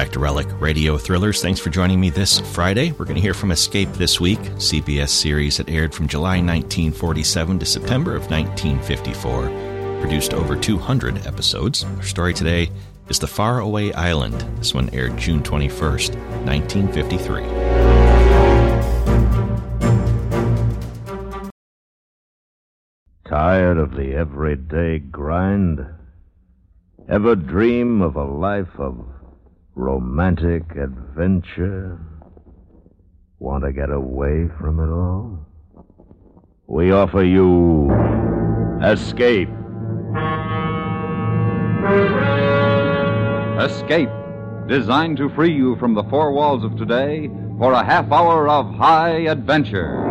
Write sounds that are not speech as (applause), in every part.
back to Relic Radio Thrillers. Thanks for joining me this Friday. We're going to hear from Escape this week, CBS series that aired from July 1947 to September of 1954. Produced over 200 episodes. Our story today is The Faraway Island. This one aired June 21st, 1953. Tired of the everyday grind? Ever dream of a life of romantic adventure? Want to get away from it all? We offer you Escape. Escape, designed to free you from the four walls of today for a half hour of high adventure.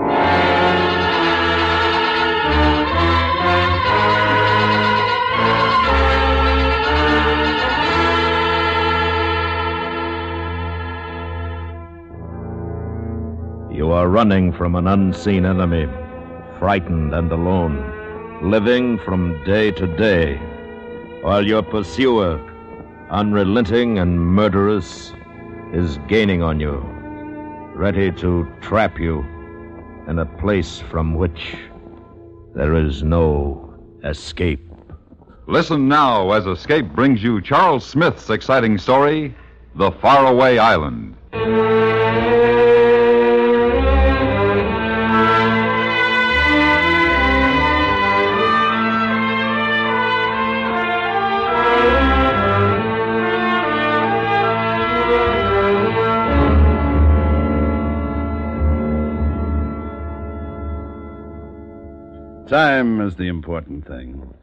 You are running from an unseen enemy, frightened and alone, living from day to day, while your pursuer, unrelenting and murderous, is gaining on you, ready to trap you in a place from which there is no escape. Listen now as Escape brings you Charles Smith's exciting story, The Faraway Island. Time is the important thing.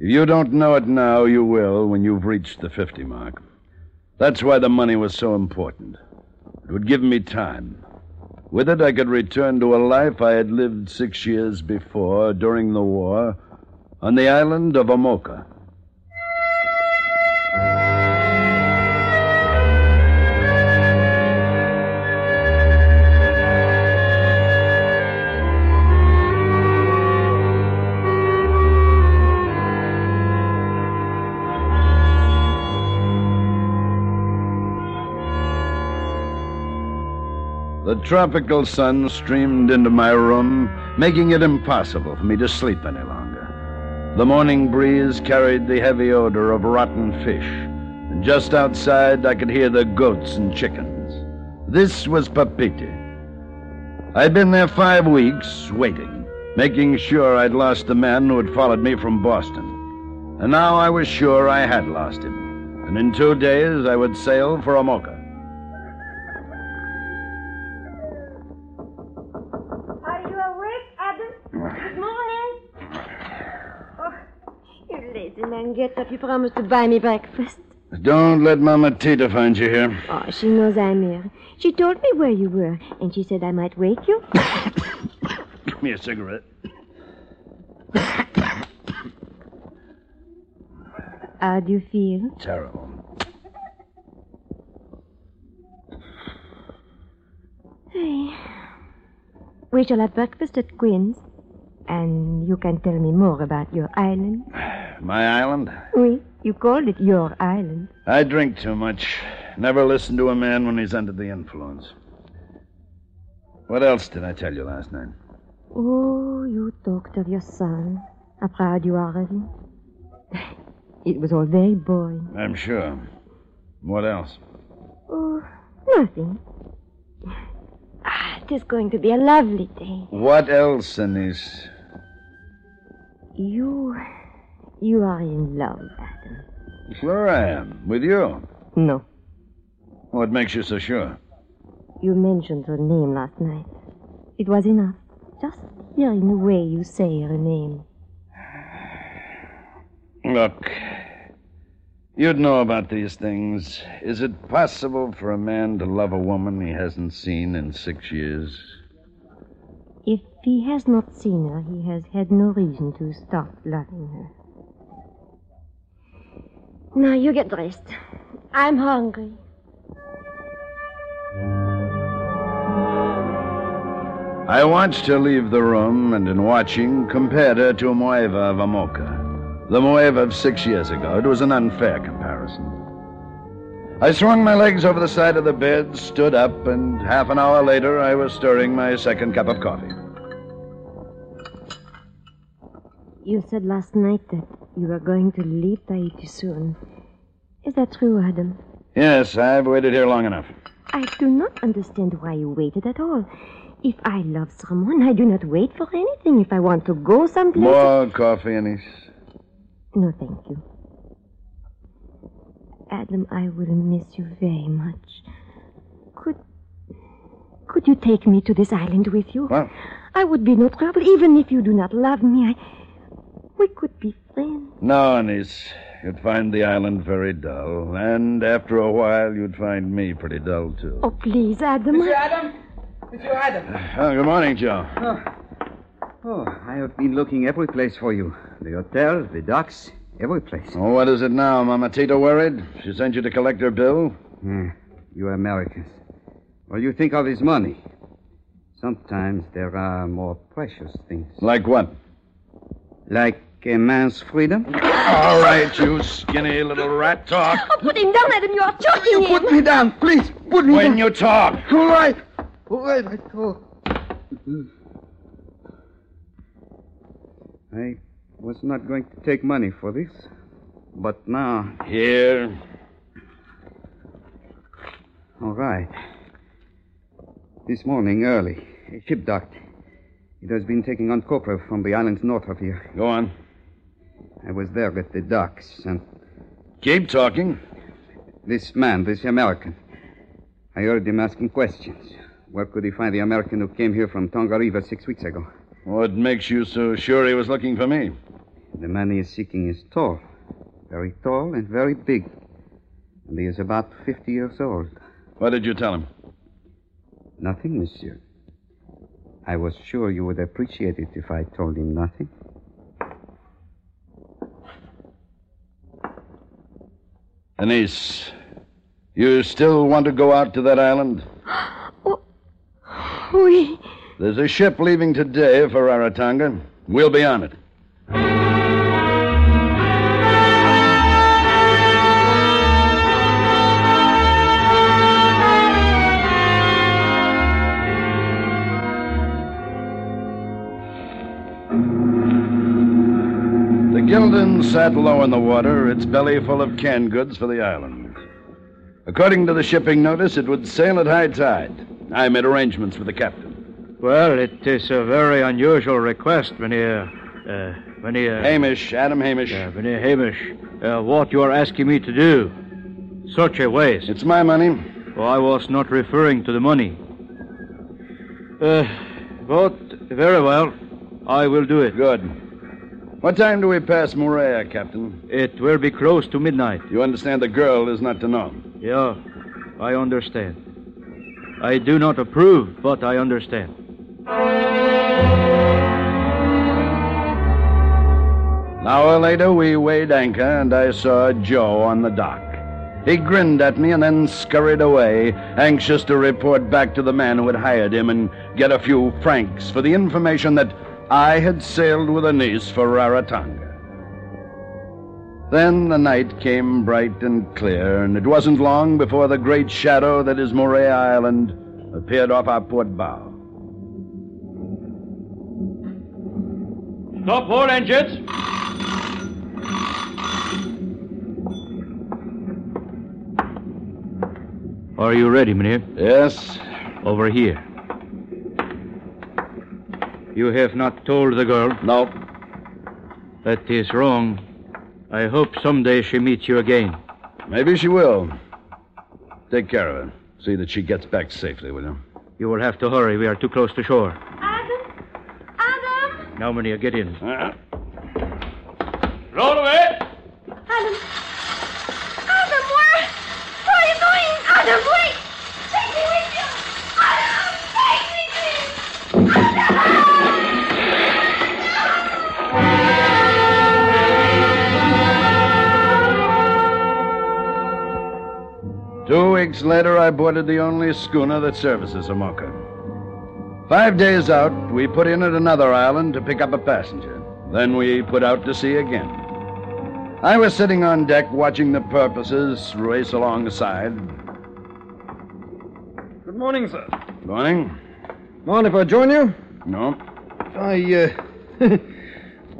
If you don't know it now, you will when you've reached the 50 mark. That's why the money was so important. It would give me time. With it, I could return to a life I had lived six years before during the war on the island of Amoka. The tropical sun streamed into my room, making it impossible for me to sleep any longer. The morning breeze carried the heavy odor of rotten fish, and just outside I could hear the goats and chickens. This was Papeete. I'd been there five weeks, waiting, making sure I'd lost the man who had followed me from Boston. And now I was sure I had lost him. And in two days I would sail for Amoka. Promised to buy me breakfast. Don't let Mama Tita find you here. Oh, she knows I'm here. She told me where you were, and she said I might wake you. Give me a cigarette. How do you feel? Terrible. Hey. We shall have breakfast at Quinn's, and you can tell me more about your island. My island? Oui, you called it your island. I drink too much. Never listen to a man when he's under the influence. What else did I tell you last night? Oh, you talked of your son. How proud you are of him. It was all very boring. I'm sure. What else? Oh, nothing. Ah, it is going to be a lovely day. What else, Anise? You. You are in love, Adam. Sure I am. With you. No. What makes you so sure? You mentioned her name last night. It was enough. Just hearing the way you say her name. Look, you'd know about these things. Is it possible for a man to love a woman he hasn't seen in six years? If he has not seen her, he has had no reason to stop loving her. Now you get dressed. I'm hungry. I watched her leave the room, and in watching, compared her to Moeva of Amoka. The Moeva of six years ago. It was an unfair comparison. I swung my legs over the side of the bed, stood up, and half an hour later I was stirring my second cup of coffee. You said last night that you were going to leave Tahiti soon. Is that true, Adam? Yes, I've waited here long enough. I do not understand why you waited at all. If I love someone, I do not wait for anything. If I want to go someplace. More coffee, Anise. No, thank you. Adam, I will miss you very much. Could. Could you take me to this island with you? What? I would be no trouble, even if you do not love me. I. We could be friends. No, Anise. You'd find the island very dull, and after a while, you'd find me pretty dull, too. Oh, please, Adam. Mr. I- Adam? Mr. Adam? Oh, good morning, Joe. Oh, I have been looking every place for you. The hotel, the docks, every place. Oh, what is it now? Mama Tita worried? She sent you to collect her bill? Hmm, you Americans. All you think of is money. Sometimes there are more precious things. Like what? Like a man's freedom. All right, you skinny little rat talk. Oh, put him down, Adam. You are choking him. Put me down, please. Put me When down. you talk. All right. All right, I talk. Mm-hmm. I was not going to take money for this. But now, Here. all right. This morning, early, a ship docked. It has been taking on copra from the islands north of here. Go on. I was there at the docks, and Keep talking. this man, this American, I heard him asking questions. Where could he find the American who came here from Tongariro six weeks ago? What makes you so sure he was looking for me? The man he is seeking is tall, very tall and very big. And he is about 50 years old. What did you tell him? Nothing, monsieur. I was sure you would appreciate it if I told him nothing. Anise, you still want to go out to that island? (gasps) Oh, Oui. There's a ship leaving today for Rarotonga. We'll be on it. Sat low in the water, its belly full of canned goods for the island. According to the shipping notice, it would sail at high tide. I made arrangements with the captain. Well, it is a very unusual request, Mynheer. Uh, Mynheer. Hamish, Adam Hamish. Mynheer Hamish. Uh, what you are asking me to do. Such a waste. It's my money. Oh, I was not referring to the money. Uh, but very well. I will do it. Good. What time do we pass Moorea, Captain? It will be close to midnight. You understand the girl is not to know. Yeah, I understand. I do not approve, but I understand. An hour later, we weighed anchor, and I saw Joe on the dock. He grinned at me and then scurried away, anxious to report back to the man who had hired him and get a few francs for the information that I had sailed with Anise for Rarotonga. Then the night came bright and clear, and it wasn't long before the great shadow that is Moorea Island appeared off our port bow. Stop all engines. Are you ready, Mynheer? Yes, Over here. You have not told the girl. no, That is wrong. I hope someday she meets you again. maybe she will. Take care of her. See that she gets back safely, will you? You will have to hurry. We are too close to shore. Adam? Adam? Now, Mynheer, get in. Uh-uh. Weeks later, I boarded the only schooner that services Amoka. Five days out, we put in at another island to pick up a passenger. Then we put out to sea again. I was sitting on deck watching the purposes race alongside. Good morning, sir. Morning? Mind if I join you? No. I, uh. (laughs) I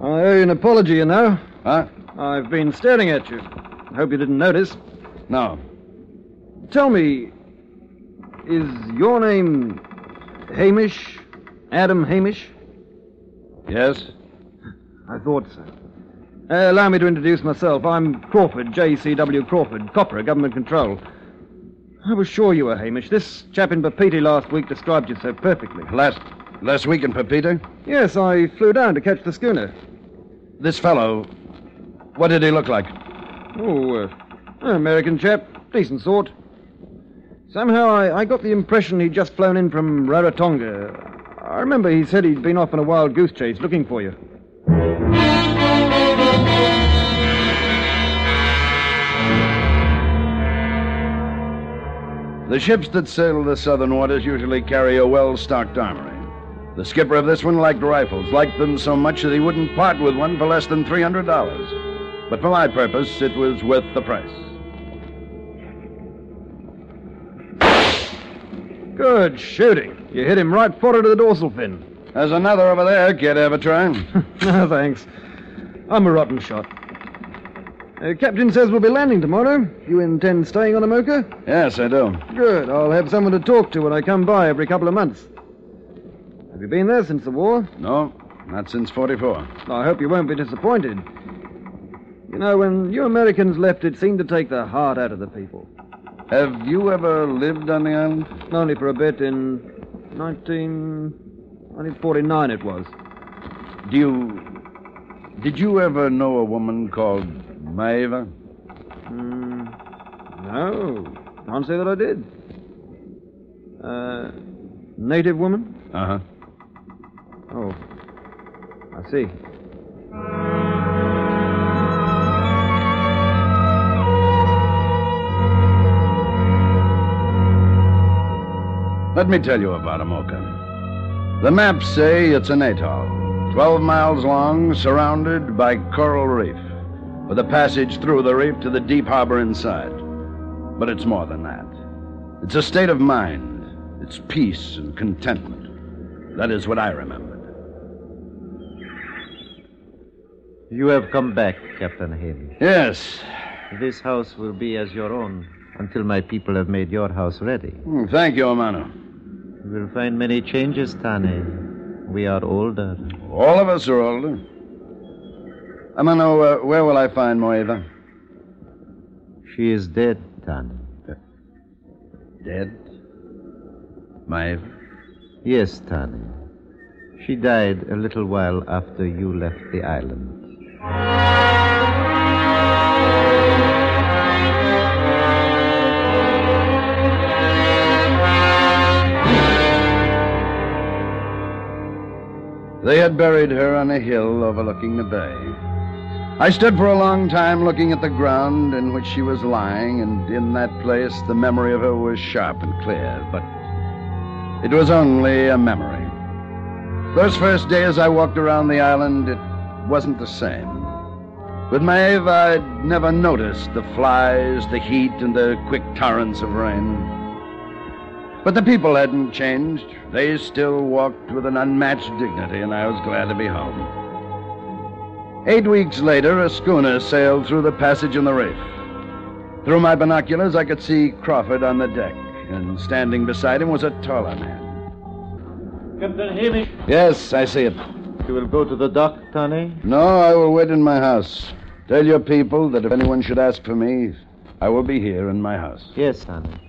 owe you an apology, you know. Huh? I've been staring at you. I hope you didn't notice. No. Tell me, is your name Hamish? Adam Hamish? Yes? I thought so. Uh, allow me to introduce myself. I'm Crawford, J.C.W. Crawford, Copper, Government Control. I was sure you were Hamish. This chap in Papeete last week described you so perfectly. Last last week in Papeete? Yes, I flew down to catch the schooner. This fellow, what did he look like? Oh, uh, an American chap. Decent sort. Somehow I, I got the impression he'd just flown in from Rarotonga. I remember he said he'd been off on a wild goose chase looking for you. The ships that sail the southern waters usually carry a well stocked armory. The skipper of this one liked rifles, liked them so much that he wouldn't part with one for less than $300. But for my purpose, it was worth the price. Good shooting. You hit him right forward to the dorsal fin. There's another over there. Care to have a try? no, thanks. I'm a rotten shot. Uh, Captain says we'll be landing tomorrow. You intend staying on Amoka? yes, I do. Good. I'll have someone to talk to when I come by every couple of months. Have you been there since the war? No, not since 44. I hope you won't be disappointed. You know, when you Americans left, it seemed to take the heart out of the people. Have you ever lived on the island? Only for a bit in 19... 1949 it was. Do you. Did you ever know a woman called Maeva? Hmm. No. Can't say that I did. Uh, native woman? Uh huh. Oh. I see. Let me tell you about Amoka. The maps say it's an atoll, 12 miles long, surrounded by coral reef, with a passage through the reef to the deep harbor inside. But it's more than that. It's a state of mind, it's peace and contentment. That is what I remembered. You have come back, Captain Hamish. Yes. This house will be as your own until my people have made your house ready. Hmm, Thank you, Amano. You will find many changes, Tane. We are older. All of us are older. Amano, uh, where will I find Moeva? She is dead, Tane. Dead? Maeva? Yes, Tane. She died a little while after you left the island. They had buried her on a hill overlooking the bay. I stood for a long time looking at the ground in which she was lying, and in that place the memory of her was sharp and clear, but it was only a memory. Those first days I walked around the island, it wasn't the same. With Maeve, I'd never noticed the flies, the heat, and the quick torrents of rain. But the people hadn't changed. They still walked with an unmatched dignity, and I was glad to be home. Eight weeks later, a schooner sailed through the passage in the reef. Through my binoculars, I could see Crawford on the deck, and standing beside him was a taller man. Captain Hamish. Yes, I see it. You will go to the dock, Tane? No, I will wait in my house. Tell your people that if anyone should ask for me, I will be here in my house. Yes, Tane.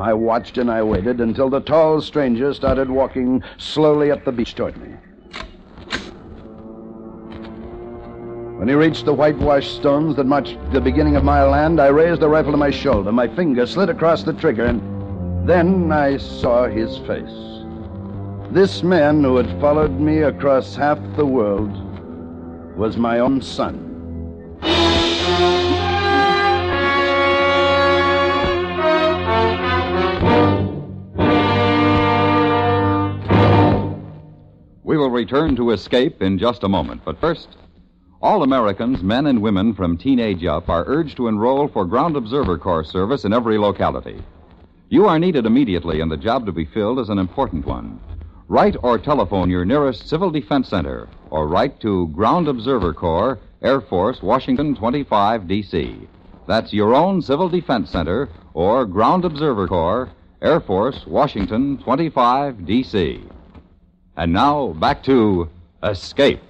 I watched and I waited until the tall stranger started walking slowly up the beach toward me. When he reached the whitewashed stones that marked the beginning of my land, I raised the rifle to my shoulder. My finger slid across the trigger, and then I saw his face. This man who had followed me across half the world was my own son. Return to Escape in just a moment, but first, All Americans, men and women from teenage up, are urged to enroll for Ground Observer Corps service in every locality. You are needed immediately, and the job to be filled is an important one. Write or telephone your nearest Civil Defense Center, or write to Ground Observer Corps, Air Force, Washington 25, D.C. That's your own Civil Defense Center, or Ground Observer Corps, Air Force, Washington 25, D.C. And now, back to Escape.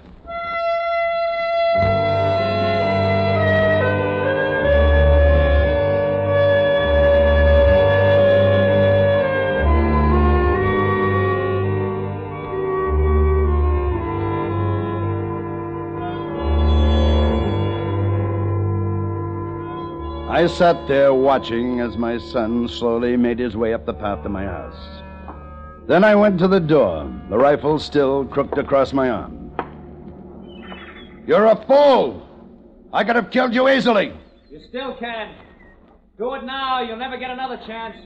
I sat there watching as my son slowly made his way up the path to my house. Then I went to the door, the rifle still crooked across my arm. You're a fool! I could have killed you easily. You still can. Do it now. You'll never get another chance.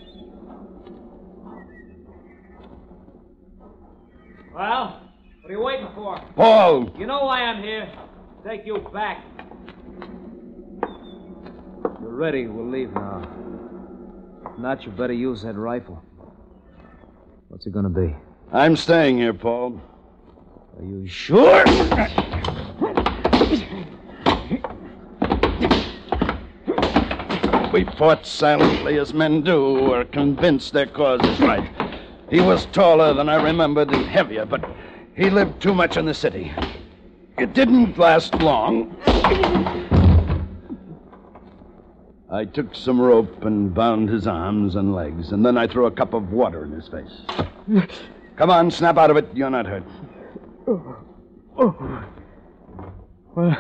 Well, what are you waiting for? Paul! You know why I'm here. Take you back. You're ready. We'll leave now. If not, you better use that rifle. What's it gonna be? I'm staying here, Paul. Are you sure? We fought silently as men do who are convinced their cause is right. He was taller than I remembered and heavier, but he lived too much in the city. It didn't last long. I took some rope and bound his arms and legs, and then I threw a cup of water in his face. Come on, snap out of it. You're not hurt. Oh. Well.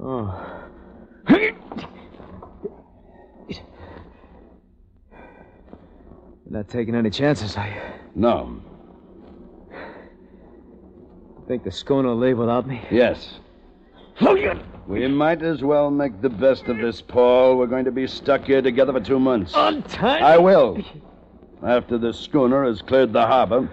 Oh. You're not taking any chances, are you? No. Think the schooner will leave without me? Yes. We might as well make the best of this, Paul. We're going to be stuck here together for two months. Untie I will. After the schooner has cleared the harbor.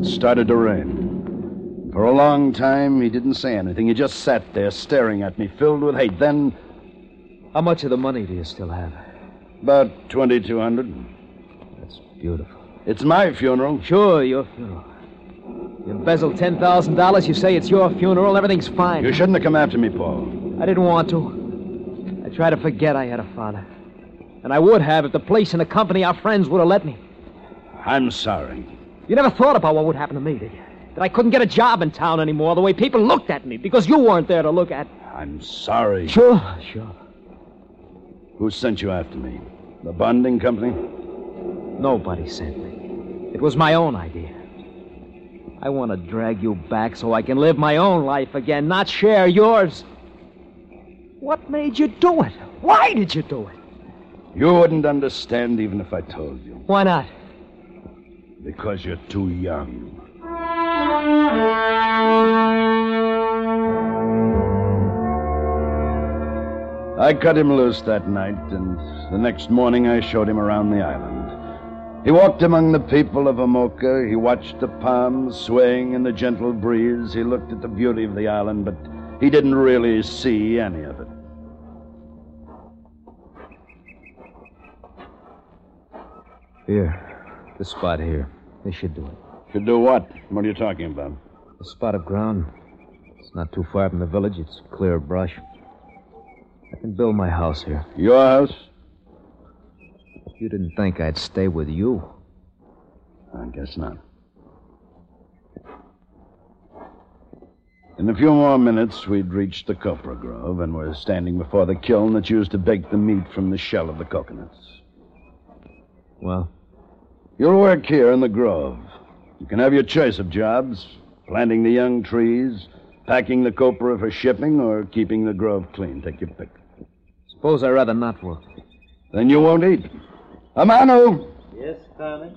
It started to rain. For a long time, he didn't say anything. He just sat there staring at me, filled with hate. Then, How much of the money do you still have? about 2200 That's beautiful. It's my funeral. Sure, your funeral. You embezzled $10,000, you say it's your funeral, everything's fine. You shouldn't have come after me, Paul. I didn't want to. I tried to forget I had a father. And I would have if the place and the company, our friends, would have let me. I'm sorry. You never thought about what would happen to me, did you? That I couldn't get a job in town anymore, the way people looked at me, because you weren't there to look at. I'm sorry. Sure, sure. Who sent you after me? The bonding company? Nobody sent me. It was my own idea. I want to drag you back so I can live my own life again, not share yours. What made you do it? Why did you do it? You wouldn't understand even if I told you. Why not? Because you're too young. I cut him loose that night, and the next morning I showed him around the island. He walked among the people of Amoka. He watched the palms swaying in the gentle breeze. He looked at the beauty of the island, but he didn't really see any of it. Here. This spot here. This should do it. Should do what? What are you talking about? A spot of ground. It's not too far from the village. It's clear of brush. I can build my house here. Your house? You didn't think I'd stay with you. I guess not. In a few more minutes, we'd reached the copra grove and were standing before the kiln that's used to bake the meat from the shell of the coconuts. Well, You'll work here in the grove. You can have your choice of jobs planting the young trees, packing the copra for shipping, or keeping the grove clean. Take your pick. suppose I'd rather not work. Then you won't eat. Amano! Yes, Tommy?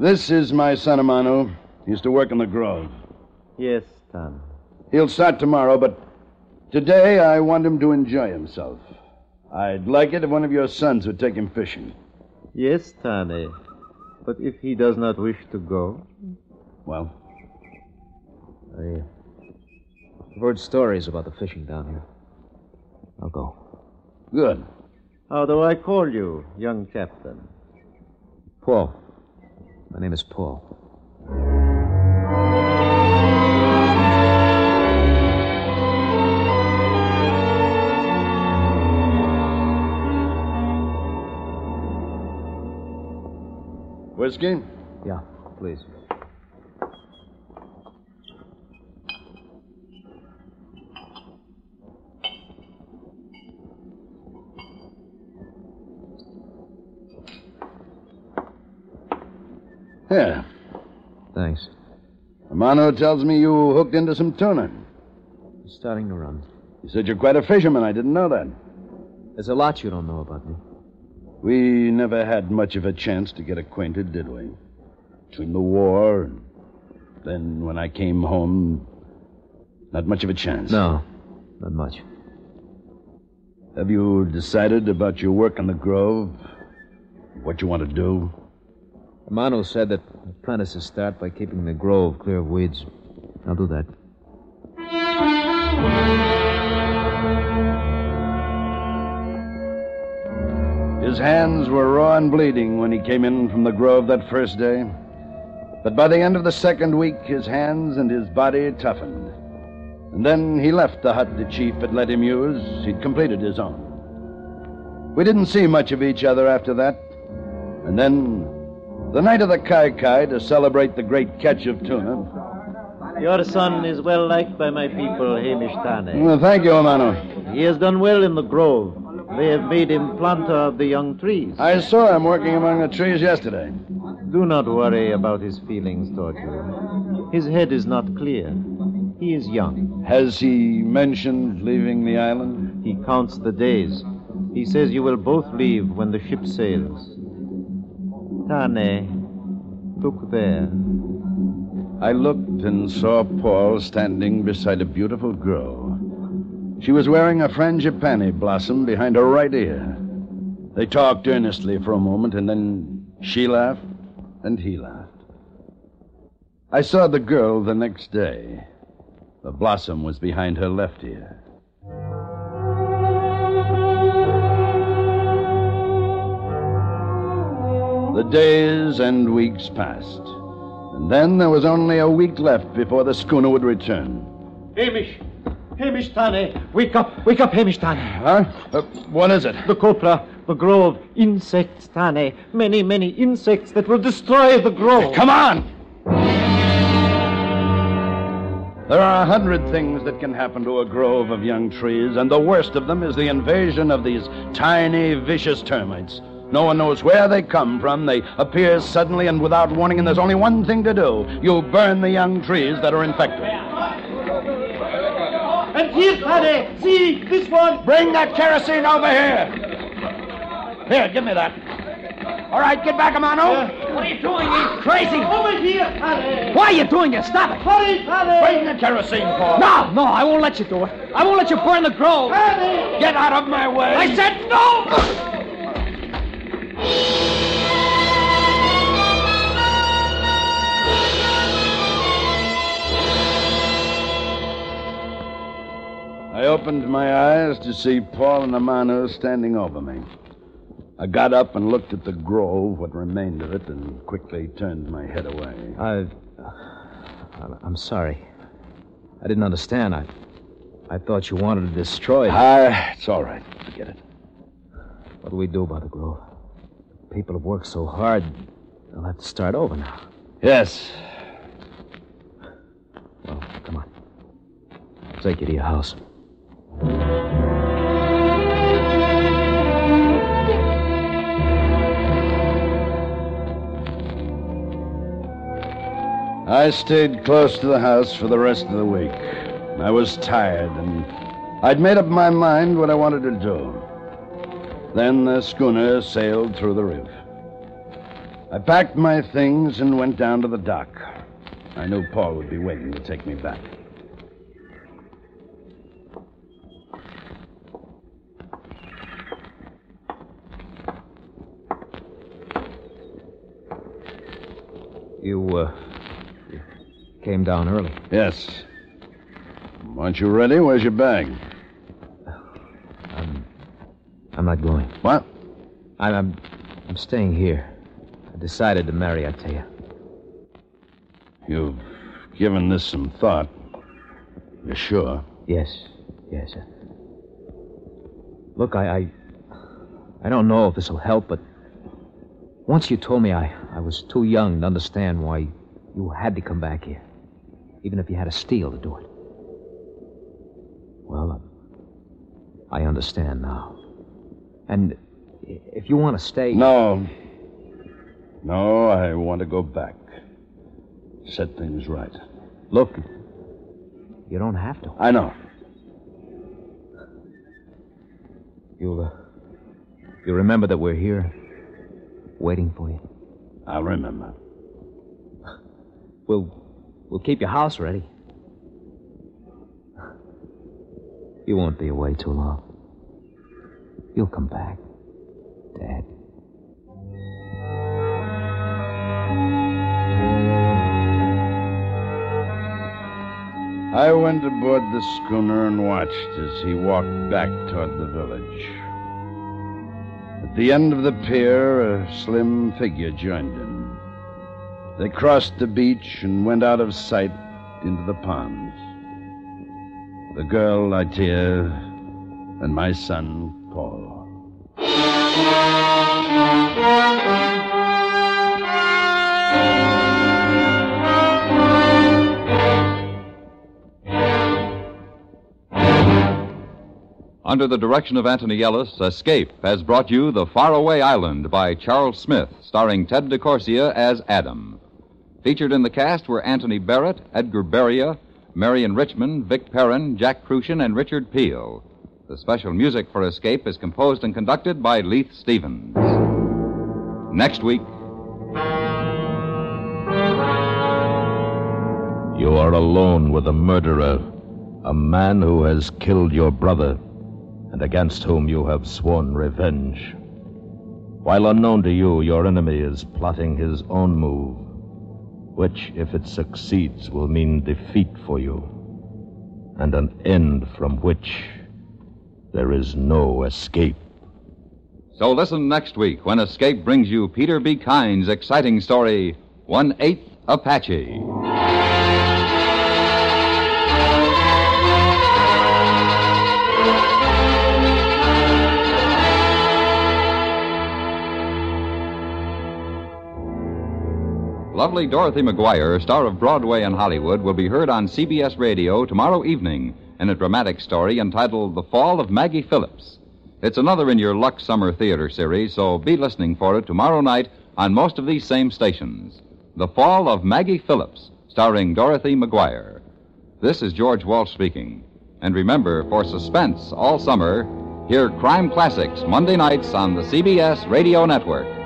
This is my son Amano. He used to work in the grove. Yes, Tommy. He'll start tomorrow, but today I want him to enjoy himself. I'd like it if one of your sons would take him fishing. Yes, Tommy. But if he does not wish to go, Well, I, uh, I've heard stories about the fishing down here. I'll go. good. How do I call you, young captain? Paul. My name is Paul. Whiskey? Yeah, please. Here. Thanks. Romano tells me you hooked into some tuna. It's starting to run. You said you're quite a fisherman. I didn't know that. There's a lot you don't know about me. We never had much of a chance to get acquainted, did we? Between the war and then when I came home, not much of a chance. No, not much. Have you decided about your work on the Grove? What you want to do? Romano said that apprentices start by keeping the grove clear of weeds. I'll do that. His hands were raw and bleeding when he came in from the grove that first day. But by the end of the second week, his hands and his body toughened. And then he left the hut the chief had let him use. He'd completed his own. We didn't see much of each other after that. And then, the night of the Kai Kai, to celebrate the great catch of tuna. Your son is well liked by my people, Hamish Tane. Well, thank you, Omano. He has done well in the grove. They have made him planter of the young trees. I saw him working among the trees yesterday. Do not worry about his feelings toward you. His head is not clear. He is young. Has he mentioned leaving the island? He counts the days. He says you will both leave when the ship sails. Tane, look there. I looked and saw Paul standing beside a beautiful girl. She was wearing a frangipani blossom behind her right ear. They talked earnestly for a moment, and then she laughed and he laughed. I saw the girl the next day. The blossom was behind her left ear. The days and weeks passed. And then there was only a week left before the schooner would return. Hamish! Hamish Tane! Wake up! Wake up, Hamish Tane! Huh? Uh, what is it? The copra, the grove, insects, Tane. Many, many insects that will destroy the grove. Come on! There are a hundred things that can happen to a grove of young trees, and the worst of them is the invasion of these tiny, vicious termites. No one knows where they come from. They appear suddenly and without warning, and there's only one thing to do. You burn the young trees that are infected. And here, Tane! See, this one! Bring that kerosene over here! Here, give me that. All right, get back, Amano. What are you doing? He's crazy. Over here, Tane! Why are you doing this? Stop it. Hurry, Tane! Bring the kerosene, Paul. No, no, I won't let you do it. I won't let you burn the grove. Tane! Get out of my way. I said no! Opened my eyes to see Paul and Amano standing over me. I got up and looked at the grove, what remained of it, and quickly turned my head away. I. I'm sorry. I didn't understand. I. I thought you wanted to destroy it. Ah, it's all right. Forget it. What do we do about the grove? People have worked so hard, they'll have to start over now. Yes. Well, come on. I'll take you to your house. I stayed close to the house for the rest of the week. I was tired, and I'd made up my mind what I wanted to do. Then the schooner sailed through the reef. I packed my things and went down to the dock. I knew Paul would be waiting to take me back. You, uh, you came down early. Yes. Aren't you ready? Where's your bag? I'm, I'm not going. What? I'm, I'm, I'm staying here. I decided to marry Altea. You've given this some thought. You're sure? Yes, yes. Look, I, I, I don't know if this will help, but once you told me I, I was too young to understand why you had to come back here, even if you had to steal to do it. Well, uh, I understand now. And if you want to stay. No. No, I want to go back. Set things right. Look, you don't have to. I know. You'll, uh, you remember that we're here, waiting for you. I'll remember. We'll, we'll keep your house ready. You won't be away too long. You'll come back, Dad. I went aboard the schooner and watched as he walked back toward the village. At the end of the pier, a slim figure joined him. They crossed the beach and went out of sight into the ponds. The girl, Itea, and my son, Paul. Under the direction of Anthony Ellis, Escape has brought you The Faraway Island by Charles Smith, starring Ted DeCorsia as Adam. Featured in the cast were Anthony Barrett, Edgar Barrier, Marion Richmond, Vic Perrin, Jack Kruschen, and Richard Peel. The special music for Escape is composed and conducted by Leith Stevens. Next week, You are alone with a murderer, a man who has killed your brother, and against whom you have sworn revenge. While unknown to you, your enemy is plotting his own move, which, if it succeeds, will mean defeat for you, and an end from which there is no escape. so listen next week when Escape brings you Peter B. Kyne's exciting story, One Eighth Apache. Lovely Dorothy McGuire, star of Broadway and Hollywood, will be heard on CBS Radio tomorrow evening in a dramatic story entitled The Fall of Maggie Phillips. It's another in your Lux Summer Theater series, so be listening for it tomorrow night on most of these same stations. The Fall of Maggie Phillips, starring Dorothy McGuire. This is George Walsh speaking. And remember, for suspense all summer, hear Crime Classics Monday nights on the CBS Radio Network.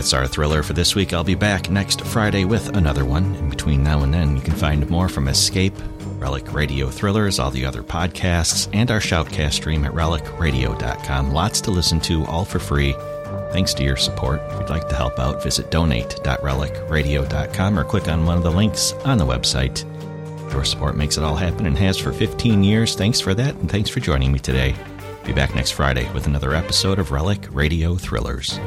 That's our thriller for this week. I'll be back next Friday with another one. In between now and then, you can find more from Escape, Relic Radio Thrillers, all the other podcasts, and our Shoutcast stream at relicradio.com. Lots to listen to, all for free. Thanks to your support. If you'd like to help out, visit donate.relicradio.com or click on one of the links on the website. Your support makes it all happen and has for 15 years. Thanks for that, and thanks for joining me today. Be back next Friday with another episode of Relic Radio Thrillers.